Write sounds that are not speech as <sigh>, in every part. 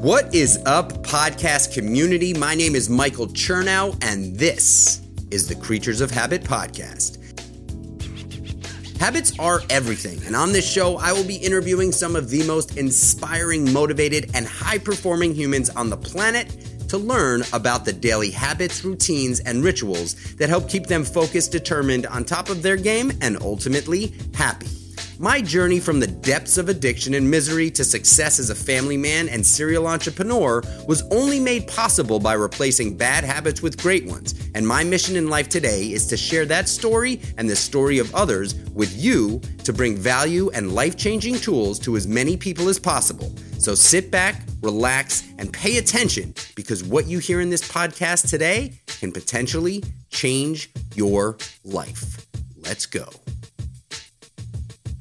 What is up, podcast community? My name is Michael Chernow, and this is the Creatures of Habit podcast. Habits are everything, and on this show, I will be interviewing some of the most inspiring, motivated, and high performing humans on the planet to learn about the daily habits, routines, and rituals that help keep them focused, determined, on top of their game, and ultimately happy. My journey from the depths of addiction and misery to success as a family man and serial entrepreneur was only made possible by replacing bad habits with great ones. And my mission in life today is to share that story and the story of others with you to bring value and life changing tools to as many people as possible. So sit back, relax, and pay attention because what you hear in this podcast today can potentially change your life. Let's go.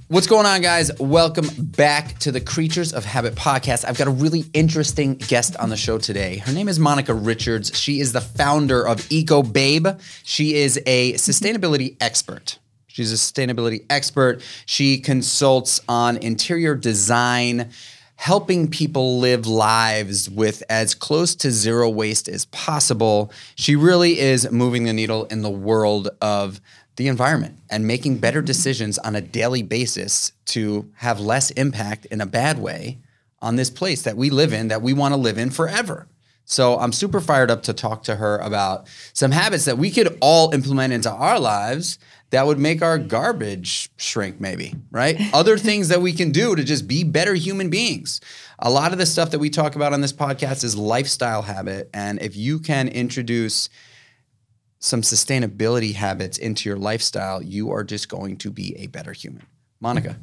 What's going on, guys? Welcome back to the Creatures of Habit podcast. I've got a really interesting guest on the show today. Her name is Monica Richards. She is the founder of Eco Babe. She is a sustainability expert. She's a sustainability expert. She consults on interior design, helping people live lives with as close to zero waste as possible. She really is moving the needle in the world of the environment and making better decisions on a daily basis to have less impact in a bad way on this place that we live in that we want to live in forever. So I'm super fired up to talk to her about some habits that we could all implement into our lives that would make our garbage shrink maybe, right? <laughs> Other things that we can do to just be better human beings. A lot of the stuff that we talk about on this podcast is lifestyle habit and if you can introduce some sustainability habits into your lifestyle, you are just going to be a better human. Monica,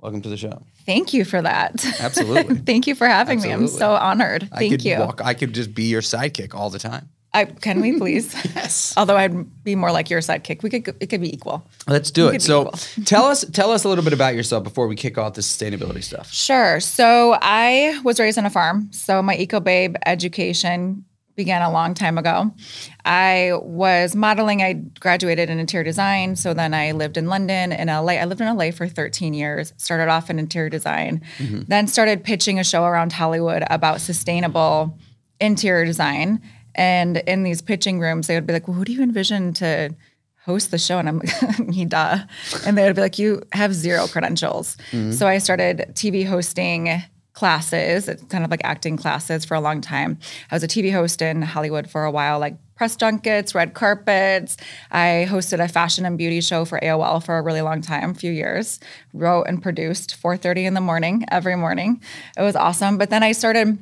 welcome to the show. Thank you for that. Absolutely. <laughs> Thank you for having Absolutely. me. I'm so honored. I Thank could you. Walk, I could just be your sidekick all the time. I, can we please? <laughs> Yes. Although I'd be more like your sidekick. We could. It could be equal. Let's do We it. So <laughs> tell us tell us a little bit about yourself before we kick off the sustainability stuff. Sure. So I was raised on a farm. So my Eco Babe education began a long time ago. I was modeling. I graduated in interior design. So then I lived in London in LA. I lived in LA for 13 years. Started off in interior design, mm-hmm. then started pitching a show around Hollywood about sustainable interior design. And in these pitching rooms, they would be like, "Well, who do you envision to?" host the show and I'm like, <laughs> he duh. And they would be like, you have zero credentials. Mm-hmm. So I started TV hosting classes, it's kind of like acting classes for a long time. I was a TV host in Hollywood for a while, like press junkets, red carpets. I hosted a fashion and beauty show for AOL for a really long time, a few years. Wrote and produced 4:30 in the morning every morning. It was awesome. But then I started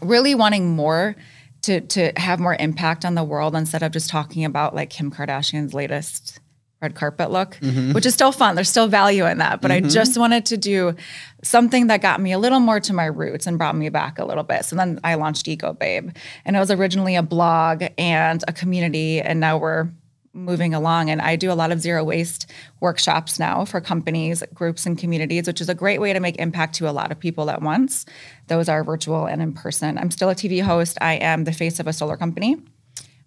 really wanting more to to have more impact on the world instead of just talking about like Kim Kardashian's latest red carpet look, mm-hmm. which is still fun. There's still value in that, but I mm-hmm. just wanted to do something that got me a little more to my roots and brought me back a little bit. So then I launched Eco Babe, and it was originally a blog and a community, and now we're moving along and I do a lot of zero waste workshops now for companies, groups and communities, which is a great way to make impact to a lot of people at once. Those are virtual and in person. I'm still a TV host. I am the face of a solar company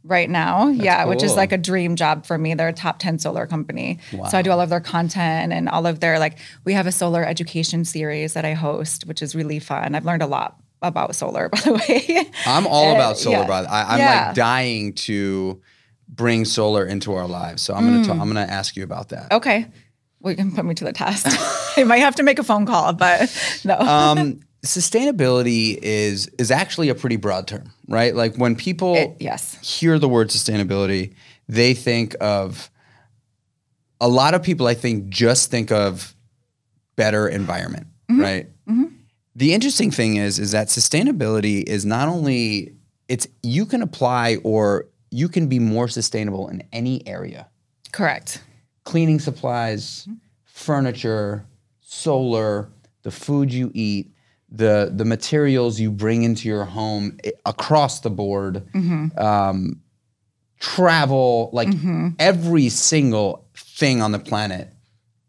right now. yeah, which is like a dream job for me. They're a top 10 solar company. So I do all of their content and all of their like we have a solar education series that I host, which is really fun. I've learned a lot about solar, <laughs> by the way. I'm all Uh, about solar, yeah. brother. I, I'm Yeah. like dying to bring solar into our lives. So I'm gonna Mm. ta- I'm gonna ask you about that. Okay. Well, you can put me to the test. <laughs> I might have to make a phone call, but <laughs> no. um, sustainability is is actually a pretty broad term, right? Like when people It- yes. hear the word sustainability, they think of a lot of people. I think just think of better environment, mm-hmm. right? Mm-hmm. The interesting thing is is that sustainability is not only it's you can apply or you can be more sustainable in any area. Correct. Cleaning supplies, mm-hmm. furniture, solar, the food you eat, the the materials you bring into your home i- across the board, mm-hmm. um, travel, like mm-hmm. every single thing on the planet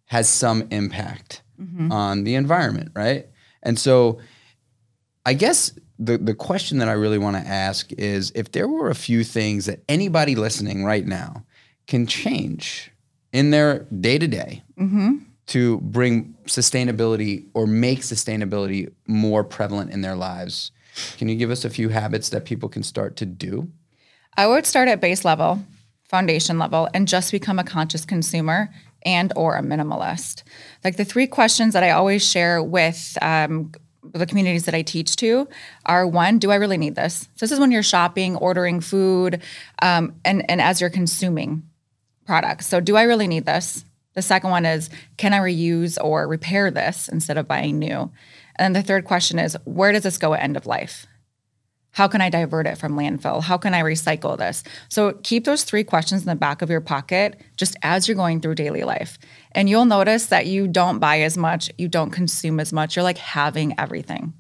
has some impact mm-hmm. on the environment, right? And so I guess the the question that I really want to ask is if there were a few things that anybody listening right now can change in their day to day, to bring sustainability or make sustainability more prevalent in their lives. Can you give us a few habits that people can start to do? I would start at base level, foundation level, and just become a conscious consumer and or a minimalist. Like the three questions that I always share with um, the communities that I teach to are one, do I really need this? So this is when you're shopping, ordering food, um, and and as you're consuming products. So do I really need this? The second one is, can I reuse or repair this instead of buying new? And the third question is, where does this go at end of life? How can I divert it from landfill? How can I recycle this? So keep those three questions in the back of your pocket just as you're going through daily life. And you'll notice that you don't buy as much, you don't consume as much. You're like having everything.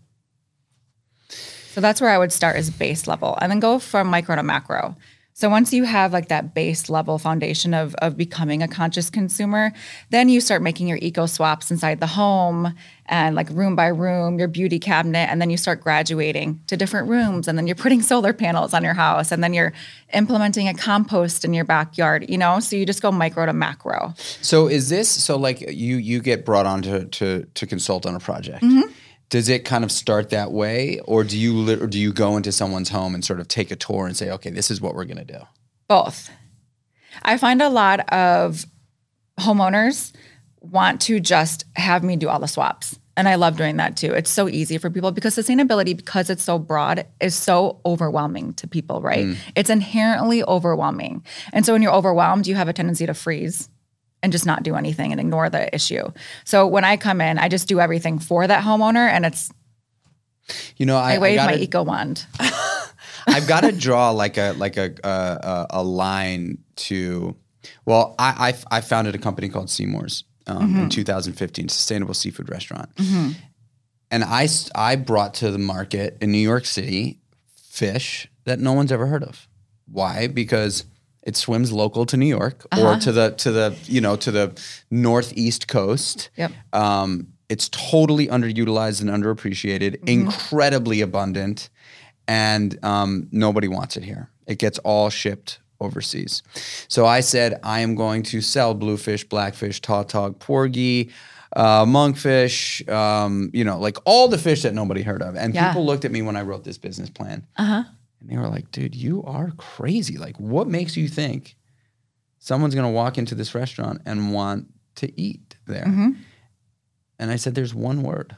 So that's where I would start as base level and then go from micro to macro. So once you have like that base level foundation of, of becoming a conscious consumer, then you start making your eco swaps inside the home and like room by room, your beauty cabinet, and then you start graduating to different rooms, and then you're putting <laughs> solar panels on your house, and then you're implementing a compost in your backyard. You know, so you just go micro to macro. So is this so like you you get brought on to to, to consult on a project? Mm-hmm. Does it kind of start that way, or do you lit- or do you go into someone's home and sort of take a tour and say, okay, this is what we're gonna do? Both. I find a lot of homeowners want to just have me do all the swaps. And I love doing that too. It's so easy for people because sustainability, because it's so broad, is so overwhelming to people, right? Mm. It's inherently overwhelming. And so when you're overwhelmed, you have a tendency to freeze and just not do anything and ignore the issue. So when I come in, I just do everything for that homeowner and it's You know, I, I wave gotta- my eco wand. <laughs> I've got to draw like a like a a, a, line to. Well, I, I I founded a company called Seamore's um, in 2015, sustainable seafood restaurant, and I I brought to the market in New York City fish that no one's ever heard of. Why? Because it swims local to New York or to the to the you know to the northeast coast. Yep. Um, it's totally underutilized and underappreciated, incredibly abundant, and um, nobody wants it here. It gets all shipped overseas. So I said, I am going to sell bluefish, blackfish, tautog, porgy, uh, monkfish, um, you know, like all the fish that nobody heard of. And Yeah. people looked at me when I wrote this business plan. Uh-huh. And they were like, dude, you are crazy. Like, what makes you think someone's going to walk into this restaurant and want to eat there? Mm-hmm. And I said, there's one word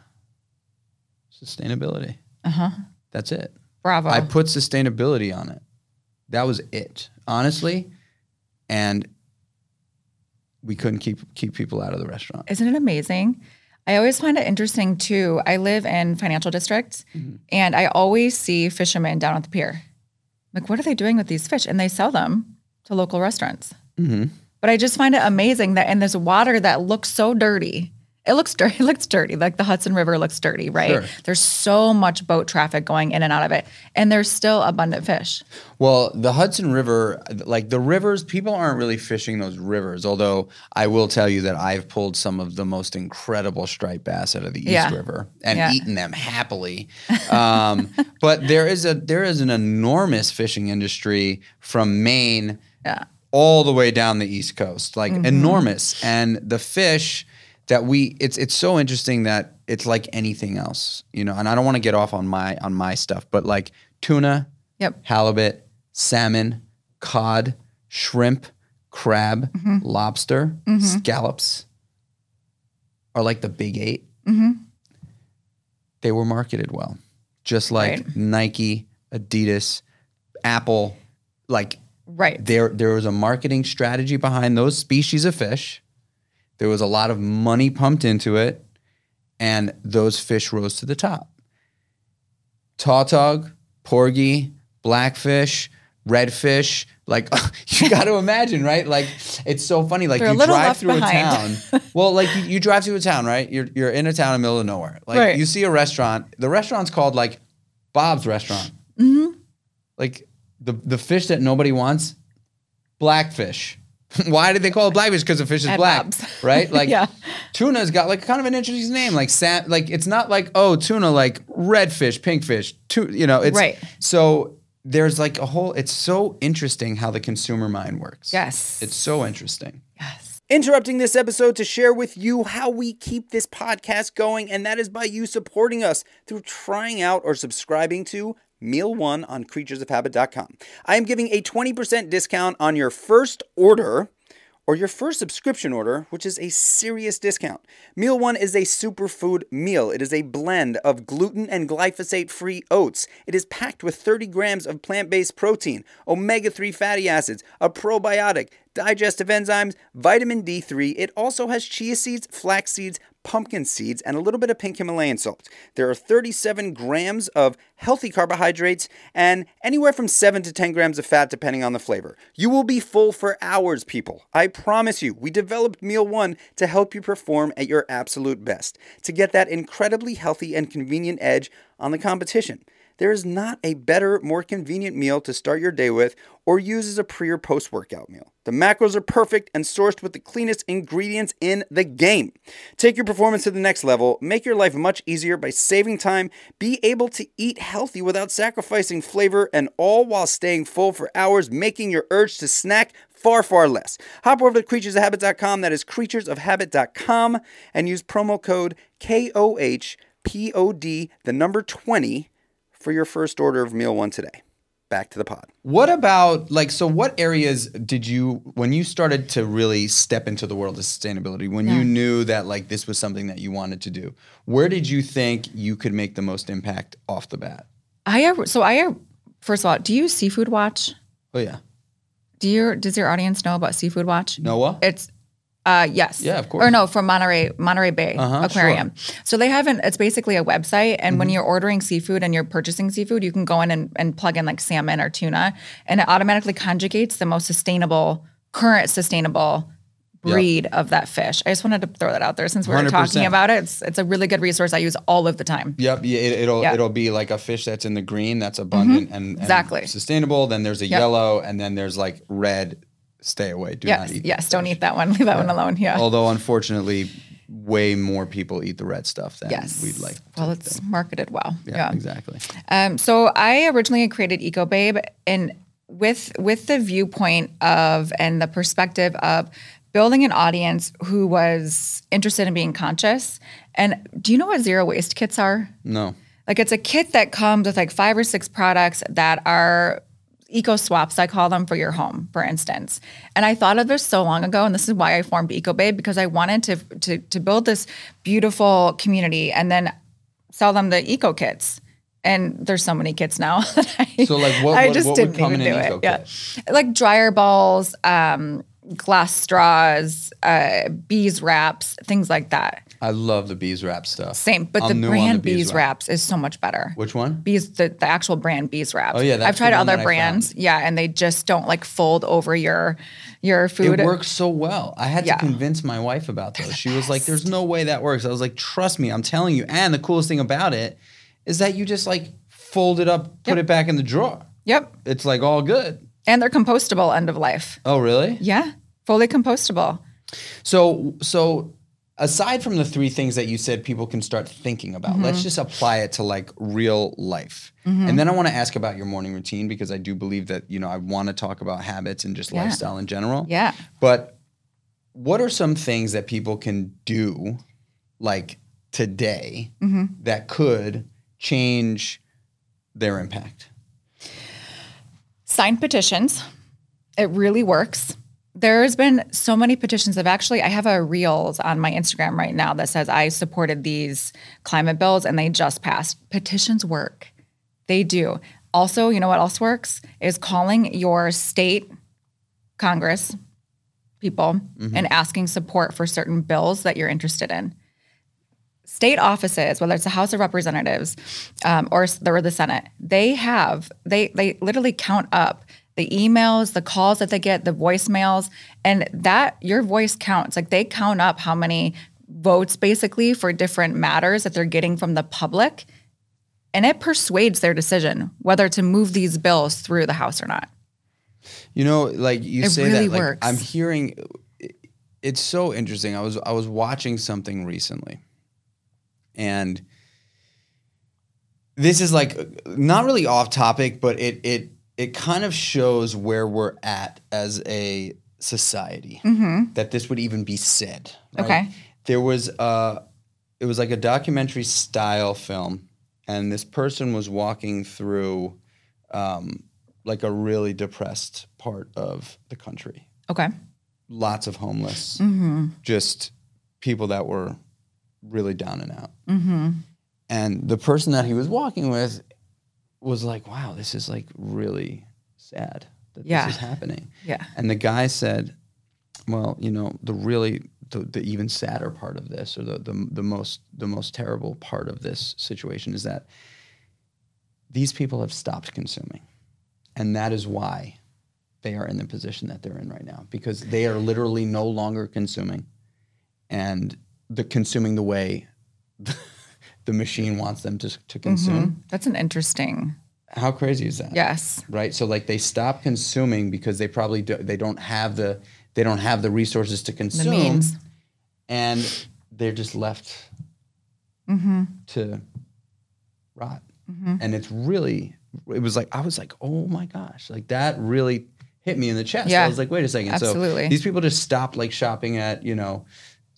sustainability. Uh-huh. That's it. Bravo. I put sustainability on it. That was it, honestly. And we couldn't keep keep people out of the restaurant. Isn't it amazing? I always find it interesting too. I live in financial district and I always see fishermen down at the pier. Like, what are they doing with these fish? And they sell them to local restaurants. hmm But I just find it amazing that in this water that looks so dirty, it looks dirty. <laughs> It looks dirty. Like the Hudson River looks dirty, right? Sure. There's so much boat traffic going in and out of it, and there's still abundant fish. Well, the Hudson River, like the rivers, people aren't really fishing those rivers. Although I will tell you that I've pulled some of the most incredible striped bass out of the East Yeah. River and Yeah. eaten them happily. Um, <laughs> but there is a there is an enormous fishing industry from Maine Yeah. all the way down the East Coast, like enormous. And the fish that we it's it's so interesting that it's like anything else, you know. And I don't want to get off on my on my stuff, but like tuna, Yep. halibut, salmon, cod, shrimp, crab, Mm-hmm. lobster, scallops are like the big 8 Mm-hmm. They were marketed well, just like Right. Nike, Adidas, Apple, like Right. there there was a marketing strategy behind those species of fish. There was a lot of money pumped into it, and those fish rose to the top. Tautog, porgy, blackfish, redfish, like <laughs> you got to imagine, right? Like it's so funny. Like They're you drive through a town. <laughs> well, like you, you drive through a town, right? You're you're in a town in the middle of nowhere. Like Right. you see a restaurant. The restaurant's called like Bob's Restaurant. Mm-hmm. Like the the fish that nobody wants, blackfish. <laughs> Why did they call it blackfish? Because the fish is At black, Bob's. <laughs> right? Like Yeah. tuna's got like kind of an interesting name, like sam. Like it's not like oh tuna, like red redfish, pinkfish. Tu- you know, it's Right. So there's like a whole. It's so interesting how the consumer mind works. Yes. it's so interesting. yes. Interrupting this episode to share with you how we keep this podcast going, and that is by you supporting us through trying out or subscribing to Meal One on creaturesofhabit.com. I am giving a 20% discount on your first order or your first subscription order, which is a serious discount. Meal One is a superfood meal. It is a blend of gluten and glyphosate free oats. It is packed with 30 grams of plant based protein, omega 3 fatty acids, a probiotic, digestive enzymes, vitamin D3. It also has chia seeds, flax seeds, pumpkin seeds, and a little bit of pink Himalayan salt. There are 37 grams of healthy carbohydrates and anywhere from 7 to 10 grams of fat, depending on the flavor. You will be full for hours, people. I promise you. We developed Meal One to help you perform at your absolute best, to get that incredibly healthy and convenient edge on the competition. There is not a better, more convenient meal to start your day with or use as a pre or post workout meal. The macros are perfect and sourced with the cleanest ingredients in the game. Take your performance to the next level, make your life much easier by saving time, be able to eat healthy without sacrificing flavor, and all while staying full for hours, making your urge to snack far, far less. Hop over to creaturesofhabit.com, that is creaturesofhabit.com, and use promo code KOHPOD, the number 20 for your first order of meal one today. Back to the pod. What about like so what areas did you when you started to really step into the world of sustainability when you knew that like this was something that you wanted to do where did you think you could make the most impact off the bat I so I first of all, do you seafood watch? oh yeah Do your does your audience know about Seafood Watch? Noah It's uh yes. Yeah, of course. Or no, from Monterey Monterey Bay Uh-huh, Aquarium. So they have an it's basically a website and Mm-hmm. when you're ordering seafood and you're purchasing seafood, you can go in and, and plug in like salmon or tuna and it automatically conjugates the most sustainable current sustainable breed of that fish. I just wanted to throw that out there since we were 100%. talking about it. It's it's a really good resource I use all of the time. Yep, yeah, it, it'll Yeah. Mm-hmm. it'll be like a fish that's in the green, that's abundant and, and Exactly. sustainable. Then there's a Yep. yellow, and then there's like red. Stay away. Do Yes, not eat. yes, don't eat that one. <laughs> Leave that one alone. Yeah. Although unfortunately, way more people eat the red stuff than yes. we'd like. Well, it's marketed well. yeah, yeah. exactly. Um, so I originally created EcoBabe and with with the viewpoint of and the perspective of building an audience who was interested in being conscious. And do you know what zero waste kits are? No. Like it's a kit that comes with like five or six products that are eco swaps, I call them for your home, for instance. And I thought of this so long ago, and this is why I formed EcoBabe because I wanted to to to build this beautiful community and then sell them the eco kits. And there's so many kits now. <laughs> that I, So, like, what- I just what didn't come even in do it. eco Yeah, like dryer balls, um, glass straws, uh, bees wraps, things like that. I love the bees wrap stuff. Same, but I'm the brand bees bees wraps is so much better Which one? bees the, the actual brand bees wraps. Oh, yeah, that's I've tried the other brands. Yeah, and they just don't like fold over your your food. It works so well. I had Yeah. to convince my wife about those. She was like, "There's no way that works." I was like, "Trust me, I'm telling you." And the coolest thing about it is that you just like fold it up, put it back in the drawer. Yep. It's like all good. And they're compostable end of life. Oh, really? Yeah. Fully compostable. So, so aside from the three things that you said people can start thinking about, Mm-hmm. let's just apply it to like real life. And then I want to ask about your morning routine because I do believe that, you know, I want to talk about habits and just Yeah. lifestyle in general. Yeah. But what are some things that people can do like today Mm-hmm. that could change their impact? Sign petitions. It really works. There's been so many petitions. I've actually I have a reels on my Instagram right now that says I supported these climate bills and they just passed. Petitions work. They do. Also, you know what else works? Is calling your state Congress people mm-hmm. and asking support for certain bills that you're interested in. State offices, whether it's the House of Representatives um, or, or the Senate, they have they they literally count up the emails, the calls that they get, the voicemails, and that your voice counts. Like they count up how many votes basically for different matters that they're getting from the public, and it persuades their decision whether to move these bills through the House or not. You know, like you It say really that, like works. I'm hearing. It's so interesting. I was I was watching something recently, and this is like not really off topic, but it it it kind of shows where we're at as a society that this would even be said. right? Okay. There was a, it was like a documentary style film, and this person was walking through, um, like a really depressed part of the country. Okay. Lots of homeless, Mm-hmm. just people that were really down and out. Mm-hmm. And the person that he was walking with was like, "Wow, this is like really sad that Yeah. this is happening." Yeah. And the guy said, "Well, you know, the really the, the even sadder part of this, or the, the the most the most terrible part of this situation, is that these people have stopped consuming, and that is why they are in the position that they're in right now because they are literally no longer consuming, and the consuming the way." <laughs> The machine wants them to, to consume. That's an interesting. How crazy is that? Yes. right so like they stop consuming because they probably do, they don't have the they don't have the resources to The consume means. and they're just left Mm-hmm. to rot and it's really it was like i was like oh my gosh like that really hit me in the chest Yeah. i was like wait a second Absolutely. so these people just stopped like shopping at you know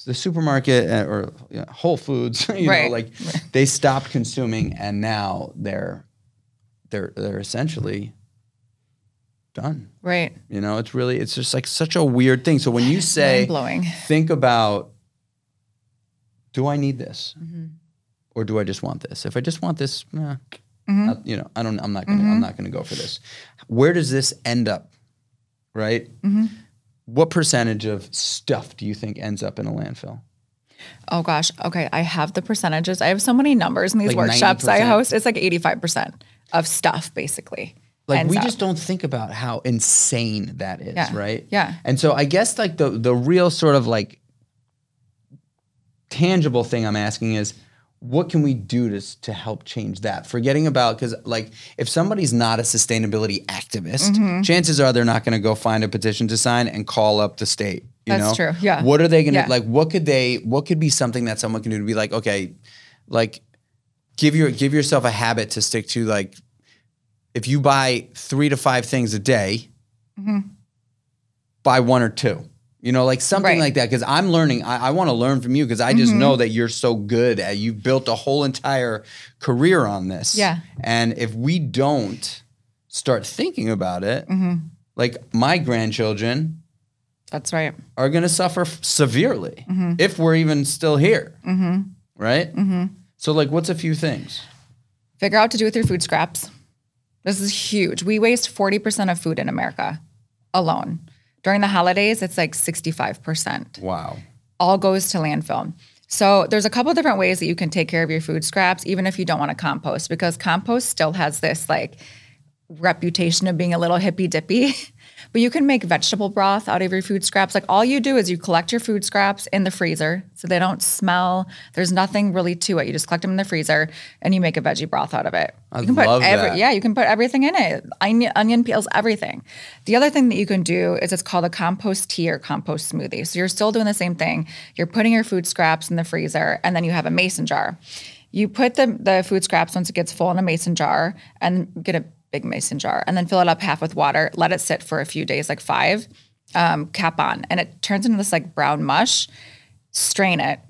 the supermarket uh, or <laughs> you know, whole foods you Right. know like they stopped consuming and now they're they're they're essentially done Right. you know, it's really it's just like such a weird thing. So when you <sighs> say blowing. think about do I need this? Mm-hmm. Or do I just want this? If I just want this, eh, Mm-hmm. uh, you know, I don't I'm not going to I'm not going to go for this. Where does this end up? Right? What percentage of stuff do you think ends up in a landfill? Oh gosh. Okay. I have the percentages. I have so many numbers in these Like workshops I 90%? host. It's like 85% of stuff basically. Like we up. just don't think about how insane that is, Yeah. right? Yeah. And so I guess like the the real sort of like tangible thing I'm asking is what can we do to to help change that? Forgetting about cuz like if somebody's not a sustainability activist, Mm-hmm. chances are they're not going to go find a petition to sign and call up the state, you That's know? true, yeah. What are they going to Yeah. like what could they what could be something that someone can do to be like okay, like give your give yourself a habit to stick to like if you buy 3 to 5 things a day, buy one or two. You know, like something Right. like that. Because I'm learning. I, I want to learn from you because I Mm-hmm. just know that you're so good at. You've built a whole entire career on this. Yeah. And if we don't start thinking about it, Mm-hmm. like my grandchildren That's right. are going to suffer f- severely Mm-hmm. if we're even still here. Right. So, like, what's a few things? Figure out what to do with your food scraps. This is huge. We waste 40% of food in America alone. During the holidays, it's like 65%. Wow. all goes to landfill. So there's a couple different ways that you can take care of your food scraps, even if you don't want to compost, because compost still has this like reputation of being a little hippy dippy. <laughs> But you can make vegetable broth out of your food scraps. Like all you do is you collect your food scraps in the freezer so they don't smell. There's nothing really to it. You just collect them in the freezer and you make a veggie broth out of it. I you can put love that. Yeah, you can put everything in it. Onion, onion peels, everything. The other thing that you can do is it's called a compost tea or compost smoothie. So you're still doing the same thing. You're putting your food scraps in the freezer and then you have a mason jar. You put the, the food scraps once it gets full in a mason jar and get a big mason jar and then fill it up half with water. Let it sit for a few days, like five, um, cap on, and it turns into this like brown mush. Strain it.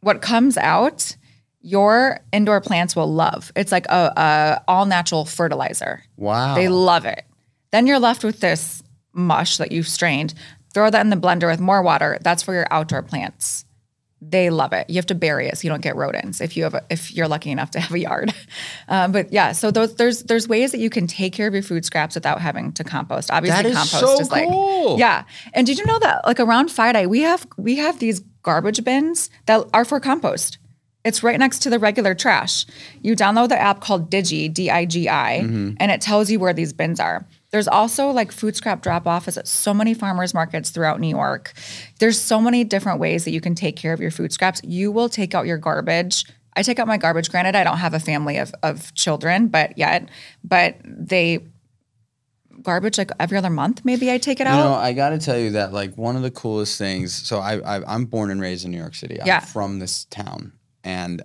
What comes out, your indoor plants will love. It's like a, a all natural fertilizer. Wow. They love it. Then you're left with this mush that you've strained. Throw that in the blender with more water. That's for your outdoor plants. They love it. You have to bury it so you don't get rodents if you have a, if you're lucky enough to have a yard. Um, <laughs> but yeah, so those, there's there's ways that you can take care of your food scraps without having to compost. Obviously, That is compost so is like cool. yeah. And did you know that like around Friday we have we have these garbage bins that are for compost. It's right next to the regular trash. You download the app called Digi, D I G I, Mm-hmm. and it tells you where these bins are. There's also like food scrap drop offs at so many farmers markets throughout New York. There's so many different ways that you can take care of your food scraps. You will take out your garbage. I take out my garbage. Granted, I don't have a family of, of children, but yet, but they garbage like every other month. Maybe I take it You out. know, I got to tell you that like one of the coolest things. So I, I I'm born and raised in New York City. I'm Yeah. from this town, and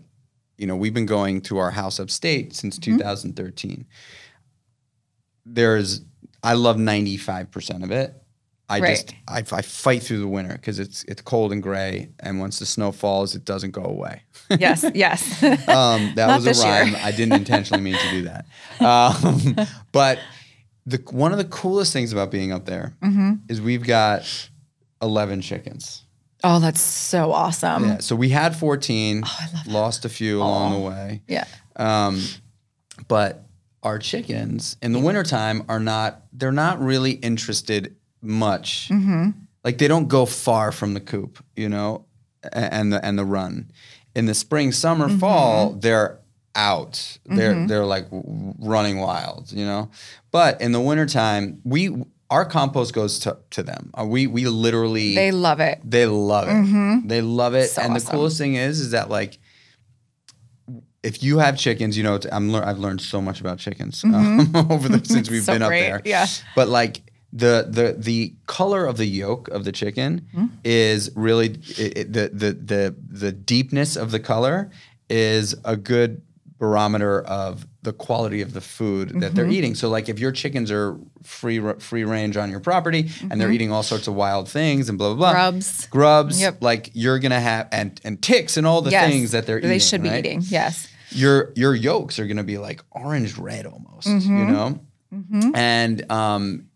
you know we've been going to our house upstate since Mm-hmm. 2013. There's I love 95 percent of it. I Right. just I, I fight through the winter because it's it's cold and gray, and once the snow falls, it doesn't go away. Yes, <laughs> yes. Um, that was a rhyme. I didn't intentionally mean to do that. Um, <laughs> but the one of the coolest things about being up there Mm-hmm. is we've got eleven chickens. oh, that's so awesome. Yeah, so we had fourteen, Oh, lost a few along the way. Yeah. Um, but our chickens in the wintertime are not they're not really interested much. Mm-hmm. Like they don't go far from the coop, you know, and the and the run. In the spring, summer, Mm-hmm. fall, they're out. They're they're like w- running wild, you know. But in the wintertime, we our compost goes to, to them. Uh, we we literally They love it. they love it. They love it. So and the coolest thing is, is that like, if you have chickens, you know, it's- I'm I've learned so much about chickens um, <laughs> over the since we've Mm-hmm. So been up there. Yeah. But like the the the color of the yolk of the chicken Mm-hmm. is really it, it- the the the the deepness of the color is a good barometer of the quality of the food that Mm-hmm. they're eating. So like if your chickens are free free range on your property and they're eating all sorts of wild things and blah blah blah Mm-hmm. Grubs. grubs Yep. like you're gonna have and and ticks and all the yes. things that they're eating They should be right? eating. Yes. Your your yolks are gonna be like orange red almost Mm-hmm. you know and um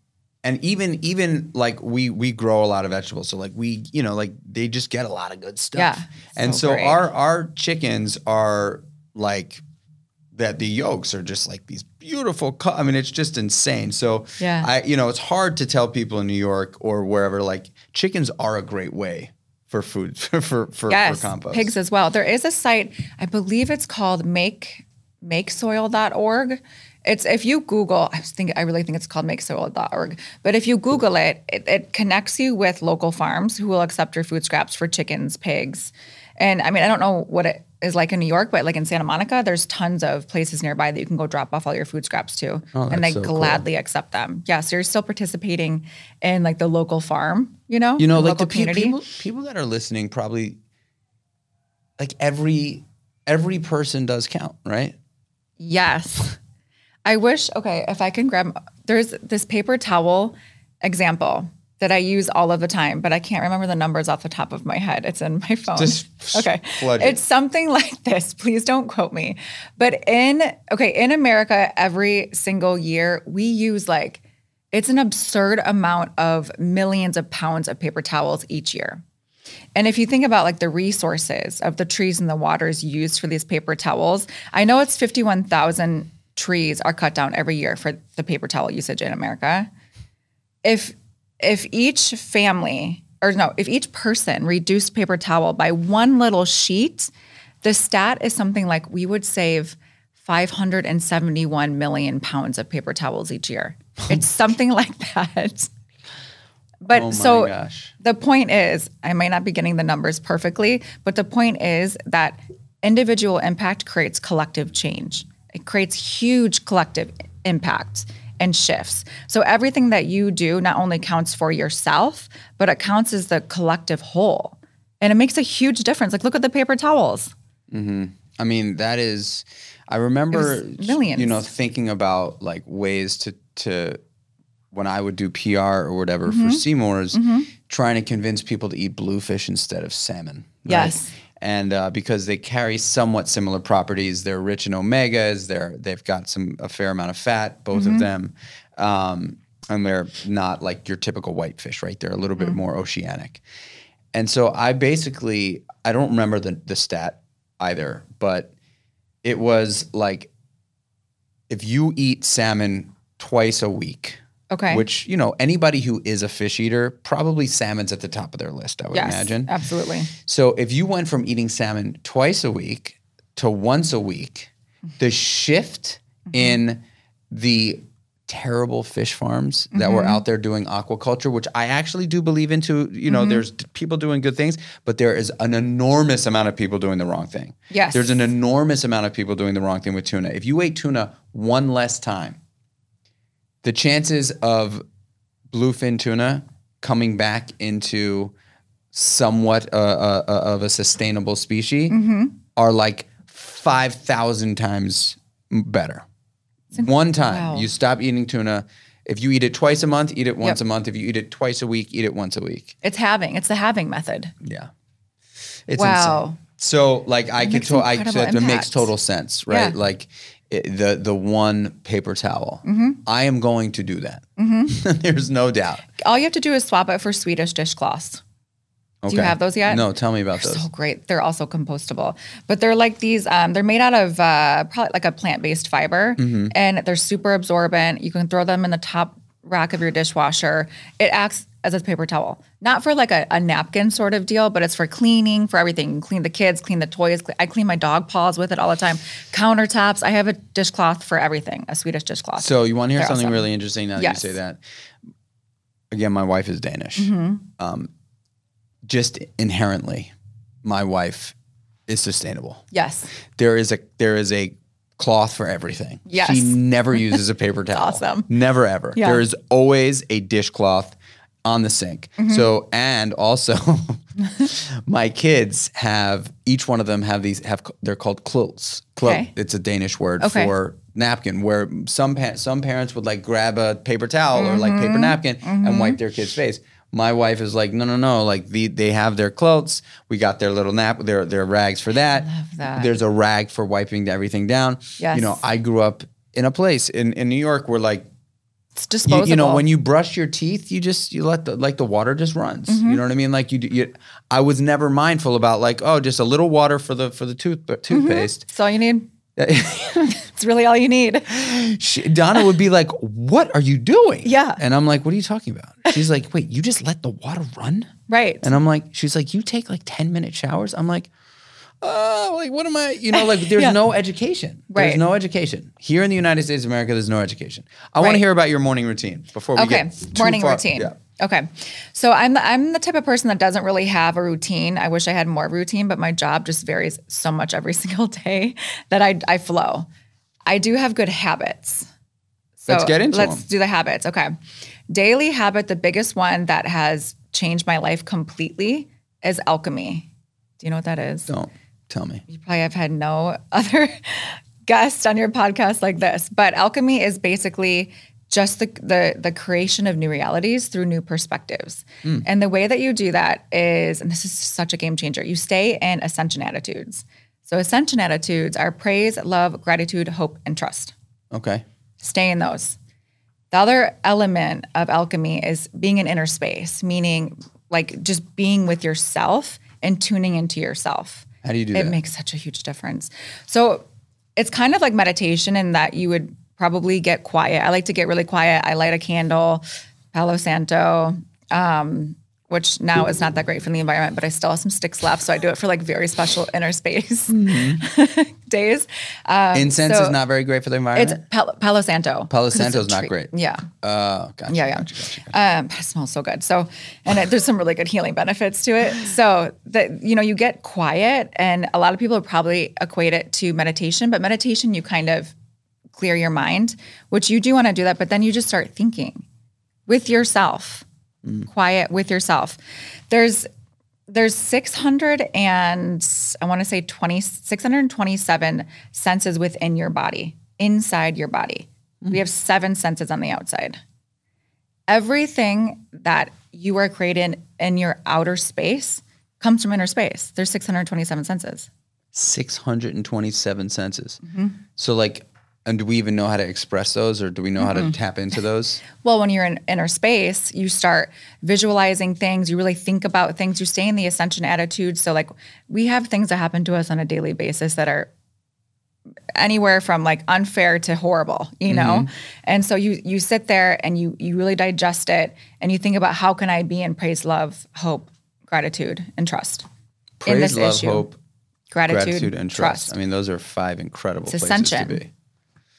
and even even like we we grow a lot of vegetables. So like we you know like they just get a lot of good stuff. Yeah, and so so our our chickens are like that the yolks are just like these beautiful co- i mean it's just insane. So Yeah. i you know it's hard to tell people in new york or wherever like chickens are a great way for food <laughs> for for for, yes. for compost Pigs as well. There is a site, I believe it's called make makesoil.org. It's if you Google, I was thinking, I really think it's called makesoil.org. But if you Google it, it, it connects you with local farms who will accept your food scraps for chickens, pigs. And I mean, I don't know what it is like in New York, but like in Santa Monica, there's tons of places nearby that you can go drop off all your food scraps to. Oh, and they Oh, so cool. gladly accept them. Yeah. So you're still participating in like the local farm, you know? You know, the like the community. people people that are listening probably like every every person does count, right? Yes. I wish, okay, if I can grab, there's this paper towel example that I use all of the time, but I can't remember the numbers off the top of my head. It's in my phone. Just <laughs> okay. it. It's something <laughs> like this. Please don't quote me. But in, okay, in America, every single year, we use like, it's an absurd amount of millions of pounds of paper towels each year. And if you think about like the resources of the trees and the waters used for these paper towels, I know it's 51,000 trees are cut down every year for the paper towel usage in America. If if each family or no, if each person reduced paper towel by one little sheet, the stat is something like we would save 571 million pounds of paper towels each year. <laughs> It's something like that. But Oh so gosh. the point is, I might not be getting the numbers perfectly, but the point is that individual impact creates collective change. It creates huge collective impact and shifts. So everything that you do not only counts for yourself, but it counts as the collective whole. And it makes a huge difference. Like look at the paper towels. I mean, that is. I remember, millions. you know, thinking about like ways to to when I would do PR or whatever Mm-hmm. for Seamore's, trying to convince people to eat bluefish instead of salmon. right? Yes. And uh, because they carry somewhat similar properties, they're rich in omegas. They're they've got some a fair amount of fat, both Mm-hmm. of them, um, and they're not like your typical whitefish, right? They're a little Mm-hmm. bit more oceanic. And so I basically I don't remember the the stat either, but it was like if you eat salmon twice a week, Okay. which you know anybody who is a fish eater probably salmon's at the top of their list. I would yes, imagine. Absolutely. So if you went from eating salmon twice a week to once a week, the shift mm-hmm. in the terrible fish farms that were mm-hmm. out there doing aquaculture, which I actually do believe into, you know, mm-hmm. there's people doing good things, but there is an enormous amount of people doing the wrong thing. Yes. There's an enormous amount of people doing the wrong thing with tuna. If you ate tuna one less time, the chances of bluefin tuna coming back into somewhat uh, uh, uh, of a sustainable species are like 5,000 times better. One time Wow. you stop eating tuna, If you eat it twice a month, eat it once Yep. a month. If you eat it twice a week, eat it once a week. It's having. It's the having method. Yeah. It's Wow. insane. So like I can, to- I incredible that makes total sense, right? Yeah. Like it, the the one paper towel. Mm-hmm. I am going to do that. <laughs> There's no doubt. All you have to do is swap it for Swedish dishcloths. Okay. Do you have those yet? No, tell me about those. So great. They're also compostable, but they're like these. Um, they're made out of uh, probably like a plant based fiber, Mm-hmm. and they're super absorbent. You can throw them in the top rack of your dishwasher. It acts as a paper towel, not for like a, a napkin sort of deal, but it's for cleaning, for everything. Clean the kids, clean the toys. I clean my dog paws with it all the time. Countertops. I have a dishcloth for everything. A Swedish dishcloth. So you want to hear They're something awesome. really interesting now that Yes. you say that? Again, my wife is Danish. Mm-hmm. Um, just inherently, my wife is sustainable. yes. There is a there is a cloth for everything. Yes. She never <laughs> uses a paper towel. awesome. Never ever. Yeah. There is always a dishcloth on the sink. Mm-hmm. So and also <laughs> my kids have each one of them have these have they're called quilts. Quilt. Okay. It's a Danish word Okay. for napkin where some pa- some parents would like grab a paper towel or like Mm-hmm. paper napkin and wipe their kid's face. My wife is like, no, no, no. Like the, they have their quilts. We got their little nap, their their rags for that. that. There's a rag for wiping everything down. Yes. You know, I grew up in a place in, in New York where like It's you, disposable. you know when you brush your teeth, you just you let the like the water just runs. Mm-hmm. You know what I mean? Like you, you, I was never mindful about like oh just a little water for the for the tooth Mm-hmm. toothpaste. That's all you need. <laughs> It's really all you need. she, Donna would be like, "What are you doing?" Yeah. and I'm like, "What are you talking about?" She's like, "Wait, you just let the water run?" Right. And I'm like, she's like, "You take like ten minute showers?" I'm like. Oh, like what am I? You know, like there's <laughs> Yeah. no education. Right. There's no education here in the United States of America. There's no education. I want to hear about your morning routine before we Okay, get morning far- routine. Yeah. Okay, so I'm the, I'm the type of person that doesn't really have a routine. I wish I had more routine, but my job just varies so much every <laughs> single day that I I flow. I do have good habits. So Let's get into it. Let's them. do the habits. Okay, daily habit. The biggest one that has changed my life completely is alchemy. Do you know what that is? Don't tell me. you probably have had no <laughs> other guest on your podcast like this, but alchemy is basically just the, the the creation of new realities through new perspectives. Hmm. And the way that you do that is, and this is such a game changer, you stay in ascension attitudes. So ascension attitudes are praise, love, gratitude, hope, and trust. Okay. Stay in those. The other element of alchemy is being in inner space, meaning like just being with yourself and tuning into yourself How do you do it that? It makes such a huge difference. So it's kind of like meditation in that you would probably get quiet. I like to get really quiet. I light a candle, Palo Santo, um, which now is not that great for the environment, but I still have some sticks left. So I do it for like very special inner space <laughs> days. Um, Incense so is not very great for the environment. It's Palo, Santo. Palo Santo. Palo a Santo's not great. Yeah. Oh, gotcha. Yeah, yeah. Gotcha, gotcha, gotcha. Um, it smells so good. So, and it, there's some really good healing benefits to it. So that you know, you get quiet, and a lot of people probably equate it to meditation. But meditation, you kind of clear your mind, which you do want to do that. But then you just start thinking with yourself, quiet with yourself. There's there's 600 and I want to say 20 627 senses within your body, inside your body. We have seven senses on the outside. Everything that you are created in your outer space comes from inner space. There's 627 senses. 627 senses. Mm-hmm. So, like, and do we even know how to express those or do we know how to tap into those? Well, when you're in inner space, you start visualizing things. You really think about things. You stay in the ascension attitude. So, like, we have things that happen to us on a daily basis that are anywhere from like unfair to horrible, you know. Mm-hmm. And so you you sit there and you you really digest it and you think about how can I be in praise, love, hope, gratitude, and trust in Praise, this love, issue. hope, Gratitude, gratitude, and trust. I mean, those are five incredible It's places to be.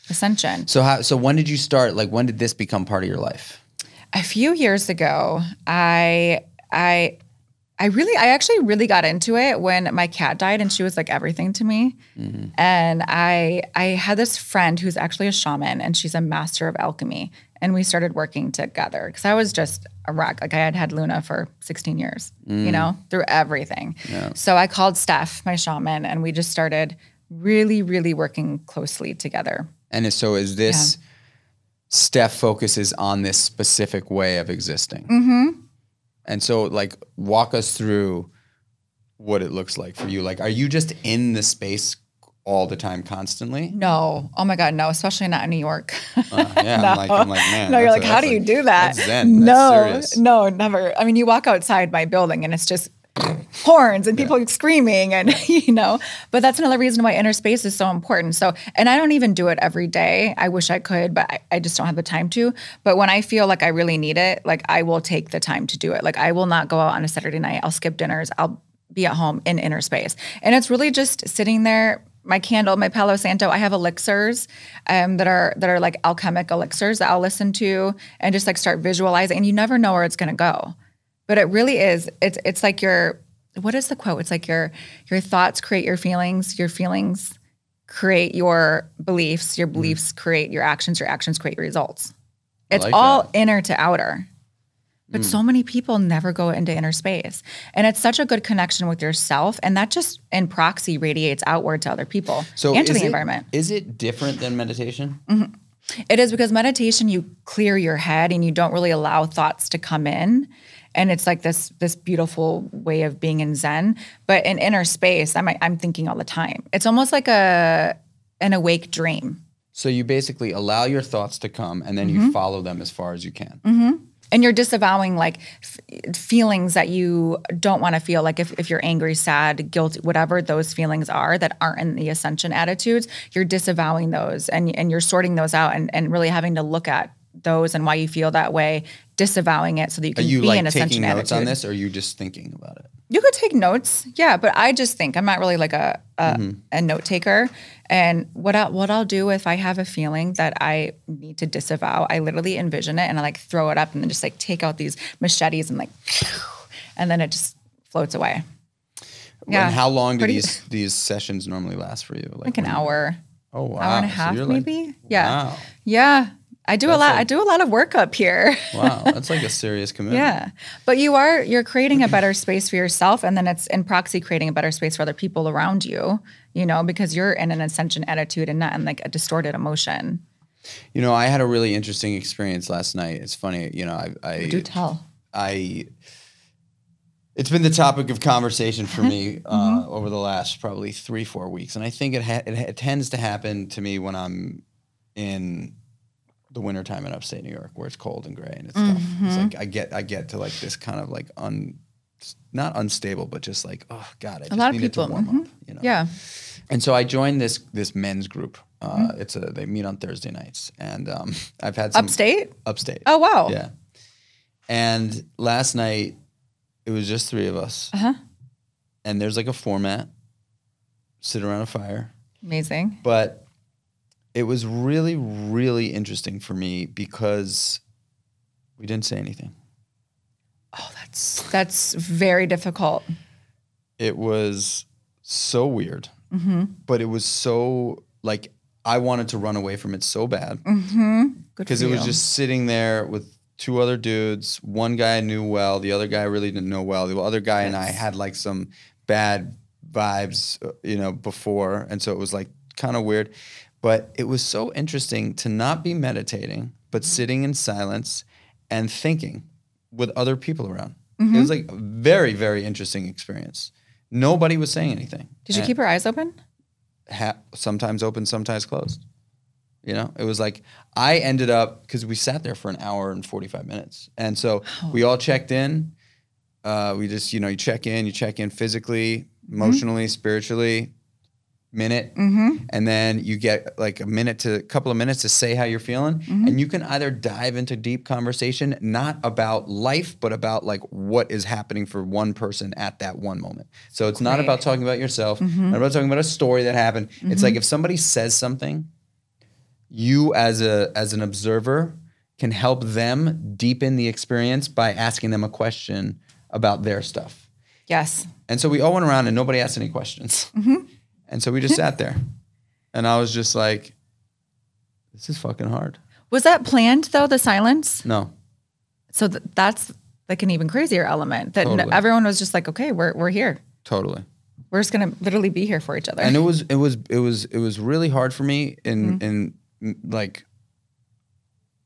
Ascension. So, how? So, when did you start? Like, when did this become part of your life? a few years ago i i i really i actually really got into it when my cat died and she was like everything to me mm-hmm. and i i had this friend who's actually a shaman and she's a master of alchemy and we started working together because i was just a wreck like i had had luna for 16 years you know mm. through everything so i called steph my shaman and we just started really really working closely together And so, is this Steph focuses on this specific way of existing. Mm-hmm. And so, like, walk us through what it looks like for you. Like, are you just in the space all the time, constantly? No. Oh my God, no, especially not in New York. Uh, yeah, I'm <laughs> like, I'm like, man. no, you're like, a- how do you do that? No, no, never. I mean, you walk outside my building and it's just horns and people screaming and <laughs> you know but that's another reason why inner space is so important. So and i don't even do it every day. I wish i could but I, I just don't have the time to. But when i feel like i really need it like i will take the time to do it. Like i will not go out on a saturday night. I'll skip dinners. I'll be at home in inner space. And it's really just sitting there my candle, my Palo Santo. I have elixirs um, that are that are like alchemic elixirs that I'll listen to and just like start visualizing. And you never know where it's gonna go, but it really is. It's it's like your what is the quote? It's like your your thoughts create your feelings. Your feelings create your beliefs. Your mm-hmm. beliefs create your actions. Your actions create your results. It's like all that. inner to outer. But mm. so many people never go into inner space. And it's such a good connection with yourself. And that just in proxy radiates outward to other people So and to the it- environment. Is it different than meditation? Mm-hmm. It is because meditation, you clear your head and you don't really allow thoughts to come in. And it's like this this beautiful way of being in Zen. But in inner space, I'm I'm thinking all the time. It's almost like a an awake dream. So you basically allow your thoughts to come and then Mm-hmm. you follow them as far as you can. and you're disavowing like f- feelings that you don't want to feel like if, if you're angry sad guilty whatever those feelings are that aren't in the ascension attitudes you're disavowing those and, and you're sorting those out and, and really having to look at those and why you feel that way disavowing it so that you Are can you be like in ascension taking notes attitude on this or are you just thinking about it? you could take notes, yeah, but I just think I'm not really like a a, mm-hmm. a note taker. And what I, what I'll do if I have a feeling that I need to disavow, I literally envision it and I like throw it up and then just like take out these machetes and like, and then it just floats away. Yeah, And how long do pretty- these these sessions normally last for you? like an when- hour, Oh wow. hour and a half, you're like- maybe. Yeah, Wow. yeah. I do a lot. like- I do a lot of work up here. <laughs> Wow. That's like a <laughs> serious commitment. Yeah. But you are you're creating a better space for yourself and then it's in proxy creating a better space for other people around you, you know, because you're in an ascension attitude and not in like a distorted emotion. You know, I had a really interesting experience last night. It's funny, you know, I I Do tell. I it's been the topic of conversation for me uh, over the last probably three four weeks, and I think it, ha- it, ha- it tends to happen to me when I'm in the wintertime in upstate New York, where it's cold and gray and it's tough. It's like I get I get to like this kind of like un not unstable, but just like oh god, I just lot of need it to people, warm up. You know, Yeah. and so I joined this this men's group. Uh, Mm-hmm. It's a they meet on Thursday nights, and um, <laughs> I've had some Upstate? upstate. Oh wow. Yeah. And last night, it was just three of us. Uh-huh. And there's like a format sit around a fire. Amazing. But it was really, really interesting for me because we didn't say anything. Oh, that's that's very difficult. It was so weird, Mm-hmm. but it was so like I wanted to run away from it so bad Mm-hmm. Because it was just sitting there with two other dudes. One guy I knew well, the other guy I really didn't know well. The other guy and I had like some bad vibes, uh, you know, before, and so it was like kind of weird. But it was so interesting to not be meditating, but Mm-hmm. sitting in silence and thinking with other people around. It Mm-hmm. was like a very, very interesting experience. Nobody was saying anything. Did you keep your eyes open? ha- sometimes open, sometimes closed. You know, it was like I ended up because we sat there for an hour and forty five minutes, and so we all checked in. Uh, we just, you know, you check in, you check in physically, emotionally, spiritually, minute, mm-hmm. and then you get like a minute to a couple of minutes to say how you're feeling, mm-hmm. and you can either dive into deep conversation, not about life, but about like what is happening for one person at that one moment. So it's not about talking about yourself, mm-hmm. not about talking about a story that happened. It's like if somebody says something, you as a as an observer can help them deepen the experience by asking them a question about their stuff. Yes. And so we all went around and nobody asked any questions. And so we just sat there. And I was just like, this is fucking hard. Was that planned though, the silence? No. So th- that's like an even crazier element that Totally. everyone was just like, okay, we're, we're here. Totally. We're just going to literally be here for each other. And it was it was it was it was really hard for me in in mm, like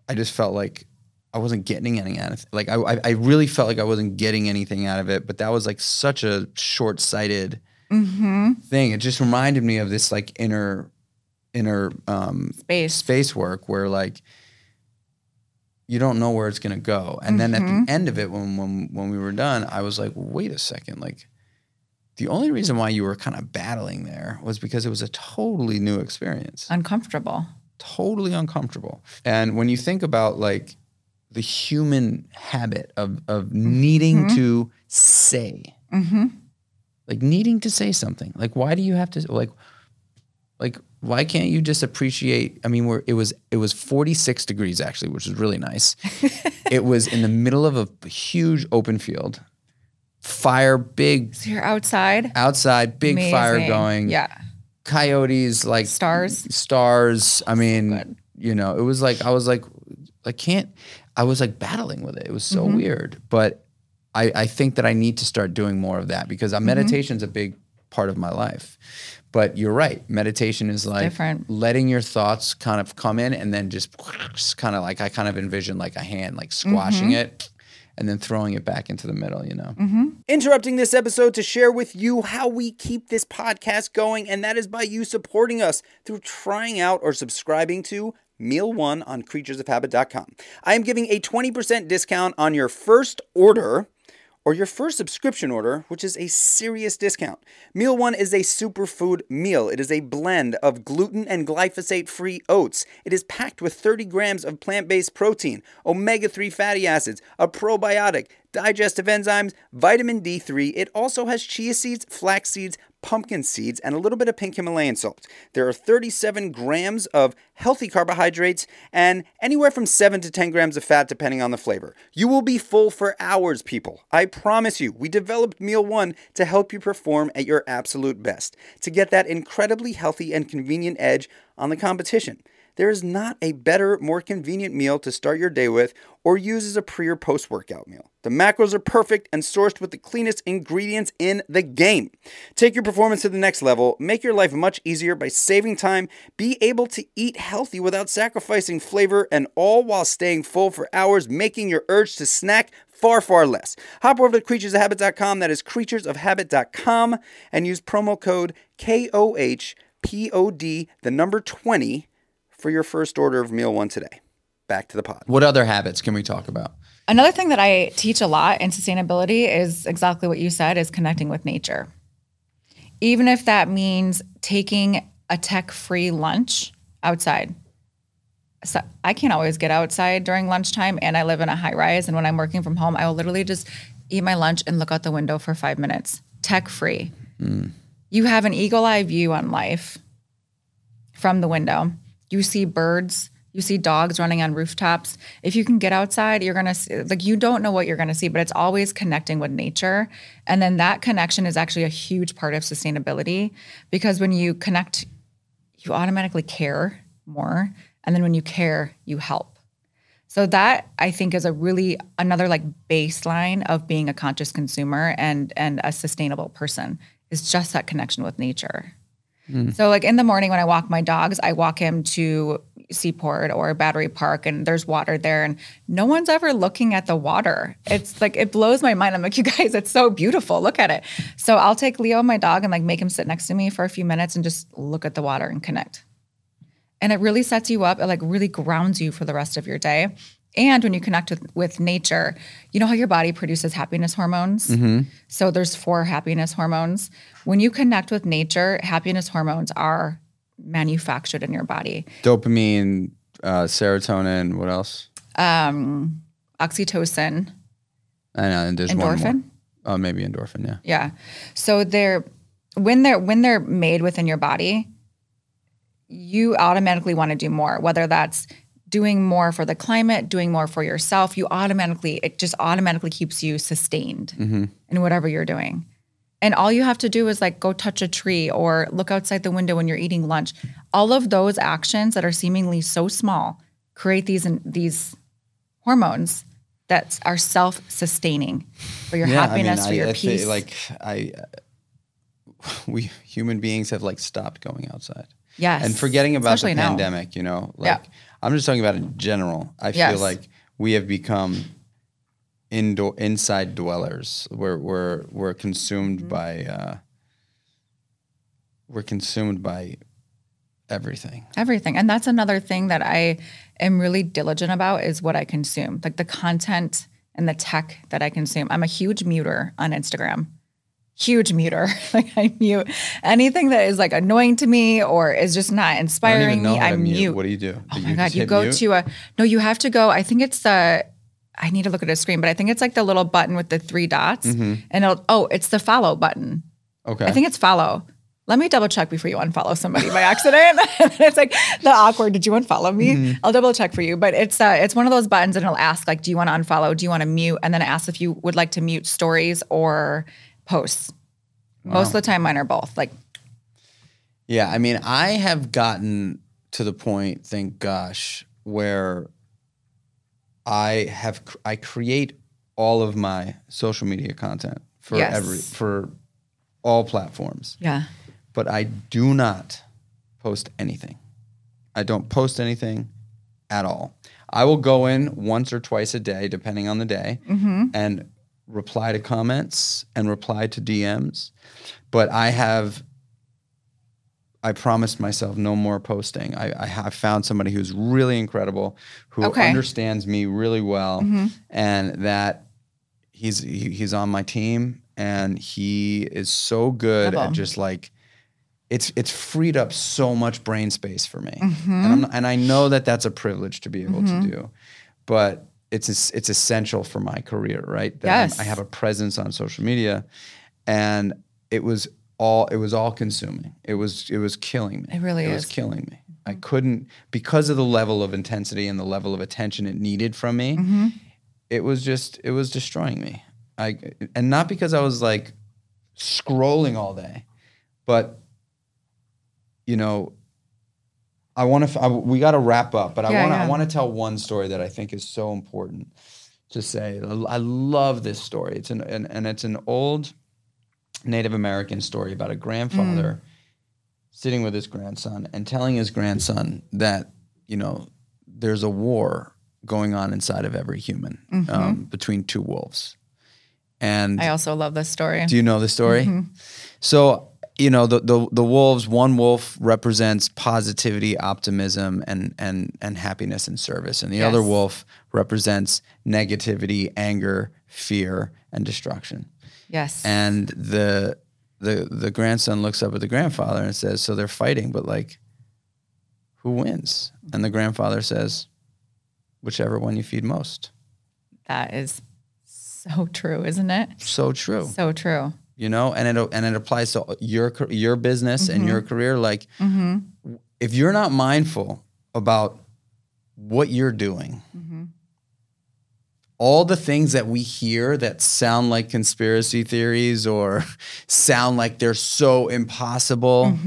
I just felt like I wasn't getting any out of it. Like I, I I really felt like I wasn't getting anything out of it. But that was like such a short sighted Mm-hmm. thing. It just reminded me of this like inner inner um, Space. space work where like you don't know where it's gonna go. And then at the mm-hmm. end of it, when when when we were done, I was like, wait a second, like the only reason why you were kind of battling there was because it was a totally new experience Uncomfortable. totally uncomfortable. And when you think about like the human habit of of needing mm-hmm. to say, like needing to say something, like why do you have to like like why can't you just appreciate? I mean, we're, it was it was 46 degrees actually, which was really nice. <laughs> it was in the middle of a huge open field, fire, big So you're outside. outside, big fire going Yeah. coyotes like Stars. stars i mean good. you know it was like i was like i can't i was like battling with it it was so Mm-hmm. weird but i i think that i need to start doing more of that because uh, Mm-hmm. meditation's a big part of my life but you're right meditation is like different. letting your thoughts kind of come in and then just, just kind of like i kind of envision like a hand like squashing Mm-hmm. it and then throwing it back into the middle you know Interrupting this episode to share with you how we keep this podcast going, and that is by you supporting us through trying out or subscribing to Meal One on creaturesofhabit.com. I am giving a 20% discount on your first order or your first subscription order, which is a serious discount. Meal One is a superfood meal. It is a blend of gluten and glyphosate free oats. It is packed with 30 grams of plant based protein, omega 3 fatty acids, a probiotic, digestive enzymes, vitamin D3. It also has chia seeds, flax seeds, pumpkin seeds, and a little bit of pink Himalayan salt. There are 37 grams of healthy carbohydrates and anywhere from 7 to 10 grams of fat, depending on the flavor. You will be full for hours, people. I promise you. We developed Meal One to help you perform at your absolute best, to get that incredibly healthy and convenient edge on the competition. There is not a better, more convenient meal to start your day with or use as a pre or post workout meal. The macros are perfect and sourced with the cleanest ingredients in the game. Take your performance to the next level, make your life much easier by saving time, be able to eat healthy without sacrificing flavor, and all while staying full for hours, making your urge to snack far, far less. Hop over to creaturesofhabit.com, that is creaturesofhabit.com, and use promo code KOHPOD, the number 20, for your first order of Meal One today. Back to the pod. what other habits can we talk about Another thing that I teach a lot in sustainability is exactly what you said is connecting with nature. Even if that means taking a tech-free lunch outside. So I can't always get outside during lunchtime and I live in a high rise and when I'm working from home, I will literally just eat my lunch and look out the window for 5 minutes. Tech-free. Hmm. You have an eagle-eye view on life from the window. You see birds, you see dogs running on rooftops. If you can get outside, you're gonna see, like you don't know what you're gonna see, but it's always connecting with nature. And then that connection is actually a huge part of sustainability because when you connect, you automatically care more. And then when you care, you help. So that I think is a really another like baseline of being a conscious consumer and and a sustainable person is just that connection with nature. Mm. So like in the morning when I walk my dogs, I walk him to Seaport or Battery Park and there's water there and no one's ever looking at the water. It's like it blows my mind. I'm like, <laughs> you guys, it's so beautiful. Look at it. So I'll take Leo, my dog, and like make him sit next to me for a few minutes and just look at the water and connect. And it really sets you up, it like really grounds you for the rest of your day. And when you connect with, with nature, you know how your body produces happiness hormones? So there's four happiness hormones. When you connect with nature, happiness hormones are manufactured in your body. dopamine uh, serotonin what else Um, oxytocin, I know, and there's endorphin. Oh, maybe endorphin. Yeah. Yeah. So they're when they're when they're made within your body, you automatically want to do more, whether that's doing more for the climate, doing more for yourself, you automatically it just automatically keeps you sustained mm-hmm. in whatever you're doing. And all you have to do is like go touch a tree or look outside the window when you're eating lunch. All of those actions that are seemingly so small create these these hormones that are self-sustaining for your happiness, for your I peace. Like I, <sighs> we human beings have like stopped going outside. Yes. And forgetting about Especially the now. pandemic, you know, like Yeah. I'm just talking about in general. I Yes. feel like we have become indoor inside dwellers. We're we're we're consumed Mm-hmm. by uh, we're consumed by everything. Everything. And that's another thing that I am really diligent about is what I consume, like the content and the tech that I consume. I'm a huge muter on Instagram. Huge muter. <laughs> like I mute anything that is like annoying to me or is just not inspiring me. I mute. mute. What do you do? Oh Do my god, you go mute? to a no, you have to go. I think it's the I need to look at a screen, but I think it's like the little button with the three dots. Mm-hmm. And it'll oh, it's the follow button. Okay. I think it's follow. Let me double check before you unfollow somebody by accident. <laughs> it's like the awkward. Did you unfollow me? Mm-hmm. I'll double check for you. But it's uh, it's one of those buttons, and it'll ask like, do you want to unfollow? Do you want to mute? And then it asks if you would like to mute stories or posts. Most of the time, mine are both. Like, Yeah, I mean, I have gotten to the point, thank gosh, where I have I create all of my social media content for Yes. every for all platforms, yeah, but I do not post anything. I don't post anything at all. I will go in once or twice a day, depending on the day, mm-hmm. and reply to comments and reply to DMs. But I have, I promised myself no more posting. I, I have found somebody who's really incredible, who Okay. understands me really well, mm-hmm. and that he's he, he's on my team, and he is so good at just like it's it's freed up so much brain space for me, mm-hmm. and I'm, and I know that that's a privilege to be able to mm-hmm. do, but it's it's essential for my career, right? That I'm- Yes. I have a presence on social media, and it was all it was all consuming. It was it was killing me. It really it was killing me. I couldn't because of the level of intensity and the level of attention it needed from me. Mm-hmm. It was just it was destroying me. I and not because I was like scrolling all day, but you know, I want to. We got to wrap up, but I want to. I want to tell one story that I think is so important to say. I love this story. It's an and, and it's an old Native American story about a grandfather mm. sitting with his grandson and telling his grandson that you know there's a war going on inside of every human mm-hmm. um, between two wolves. And I also love this story. do you know the story? Mm-hmm. So you know the, the the wolves. One wolf represents positivity, optimism, and and and happiness and service, and the other wolf represents negativity, anger, fear, and destruction. yes. And the the the grandson looks up at the grandfather and says, "So they're fighting, but like, who wins?" And the grandfather says, "Whichever one you feed most." that is so true, isn't it? So true. So true. You know and it and it applies to your your business and your mm-hmm. career. Like mm-hmm. if you're not mindful about what you're doing mm-hmm. all the things that we hear that sound like conspiracy theories or <laughs> sound like they're so impossible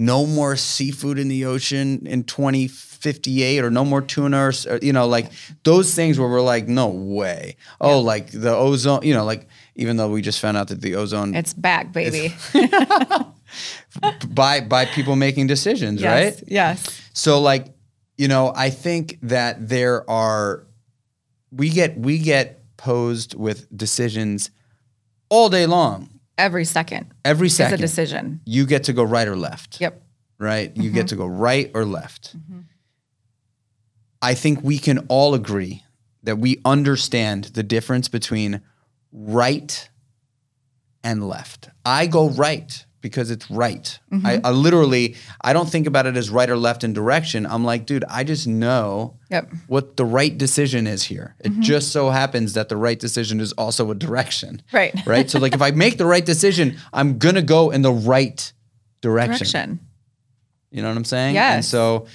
no more seafood in the ocean in 2058 or no more tuna or, you know like those things where we're like no way. Oh like the ozone you know like even though we just found out that the ozone It's back, baby. <laughs> by by people making decisions yes. right Yes. so like you know i think that there are we get we get posed with decisions all day long Every second every second. is a decision. you get to go right or left Yep. right? You get mm-hmm. to go right or left. Mm-hmm. I think we can all agree that we understand the difference between right and left. I go right because it's right. Mm-hmm. I, I literally, I don't think about it as right or left in direction. I'm like, dude, I just know Yep. what the right decision is here. It mm-hmm. just so happens that the right decision is also a direction. Right. <laughs> Right. So, like, if I make the right decision, I'm going to go in the right direction. Direction. You know what I'm saying? And so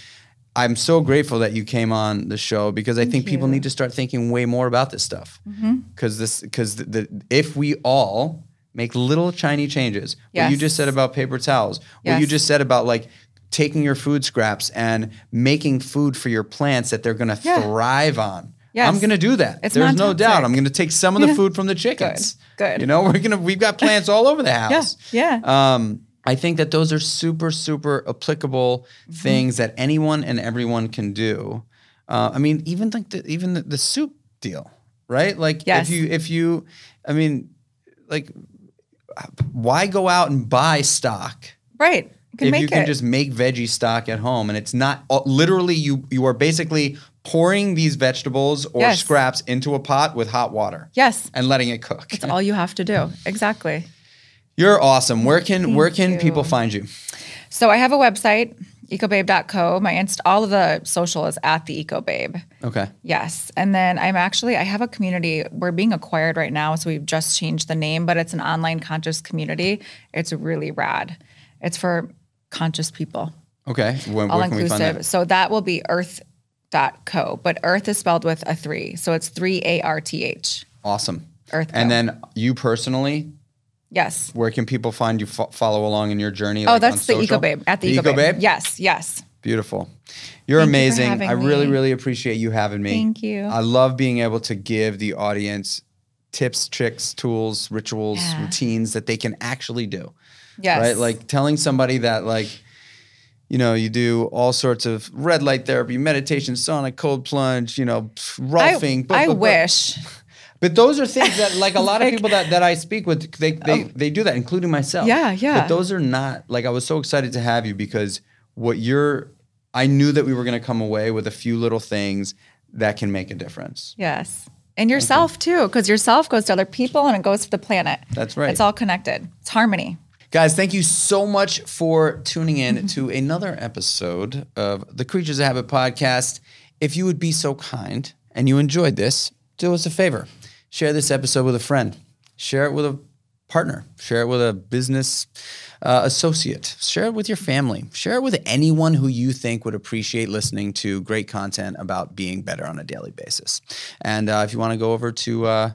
I'm so grateful that you came on the show because I think people need to start thinking way more about this stuff. Mm-hmm. Because this, because the, the, if we all make little tiny changes, what you just said about paper towels, what you just said about like taking your food scraps and making food for your plants that they're going to Yeah. thrive on. Yes. I'm going to do that. It's There's no doubt. I'm going to take some of the food from the chickens. Good. You know, we're going to, we've got plants all over the house. Yeah. Um, I think that those are super, super applicable Mm-hmm. things that anyone and everyone can do. Uh, I mean, even like the, even the, the soup deal, right? Like Yes. if you if you, I mean, like, why go out and buy stock Right. You can if you can it. just make veggie stock at home and it's not uh, literally you you are basically pouring these vegetables or Yes. scraps into a pot with hot water yes. and letting it cook. That's all you have to do. Exactly. You're awesome. Where can where can you. people find you? So I have a website, ecobabe.co. My inst all of the social is at the ecobabe. Okay. Yes. And then I'm actually I have a community. We're being acquired right now, so we've just changed the name, but it's an online conscious community. It's really rad. It's for conscious people. Okay. When, All where can we find inclusive. that? So that will be earth.co. But earth is spelled with a three. So it's three A R T H. Awesome. Earth. And then you personally, Yes. where can people find you? Fo- follow along in your journey. Oh, like, that's on the social? Eco Babe. At the, The Eco, Eco Babe. Babe? Yes, yes. Beautiful. You're Thank you amazing. having I really, me. really appreciate you having me. Thank you. I love being able to give the audience tips, tricks, tools, rituals, Yeah. routines that they can actually do. Yes. Right? Like telling somebody that like you know, you do all sorts of red light therapy, meditation, sauna, cold plunge, you know, roughing. I, bu- I bu- wish. But those are things that, like a <laughs> lot of people that, that I speak with, they, they, oh. they do that, including myself. Oh. Yeah, yeah. But those are not, like, I was so excited to have you because what you're, I knew that we were going to come away with a few little things that can make a difference. Yes. And yourself too, because yourself goes to other people and it goes to the planet. That's right. It's all connected. It's harmony. Guys, thank you so much for tuning in mm-hmm. to another episode of the Creatures of Habit podcast. If you would be so kind and you enjoyed this, do us a favor. Share this episode with a friend. Share it with a partner. Share it with a business uh, associate. Share it with your family. Share it with anyone who you think would appreciate listening to great content about being better on a daily basis. And uh, if you want to go over to uh,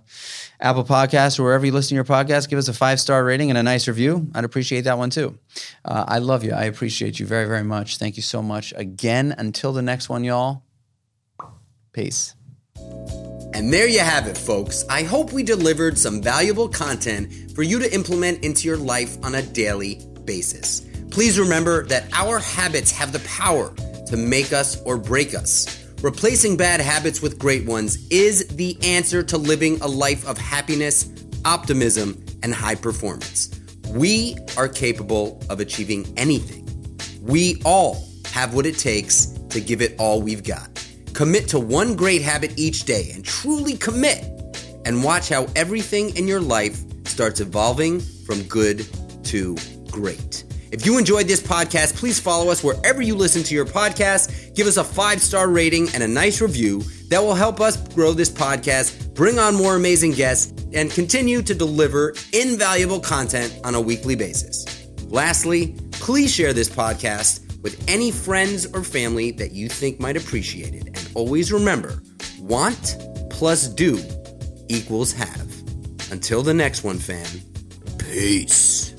Apple Podcasts or wherever you listen to your podcast, give us a five star rating and a nice review. I'd appreciate that one too. Uh, I love you. I appreciate you very, very much. Thank you so much. Again, until the next one, y'all. Peace. And there you have it, folks. I hope we delivered some valuable content for you to implement into your life on a daily basis. Please remember that our habits have the power to make us or break us. Replacing bad habits with great ones is the answer to living a life of happiness, optimism, and high performance. We are capable of achieving anything. We all have what it takes to give it all we've got. Commit to one great habit each day and truly commit and watch how everything in your life starts evolving from good to great. If you enjoyed this podcast, please follow us wherever you listen to your podcast. Give us a five star rating and a nice review that will help us grow this podcast, bring on more amazing guests, and continue to deliver invaluable content on a weekly basis. Lastly, please share this podcast with any friends or family that you think might appreciate it. And always remember want plus do equals have. Until the next one, fam, peace.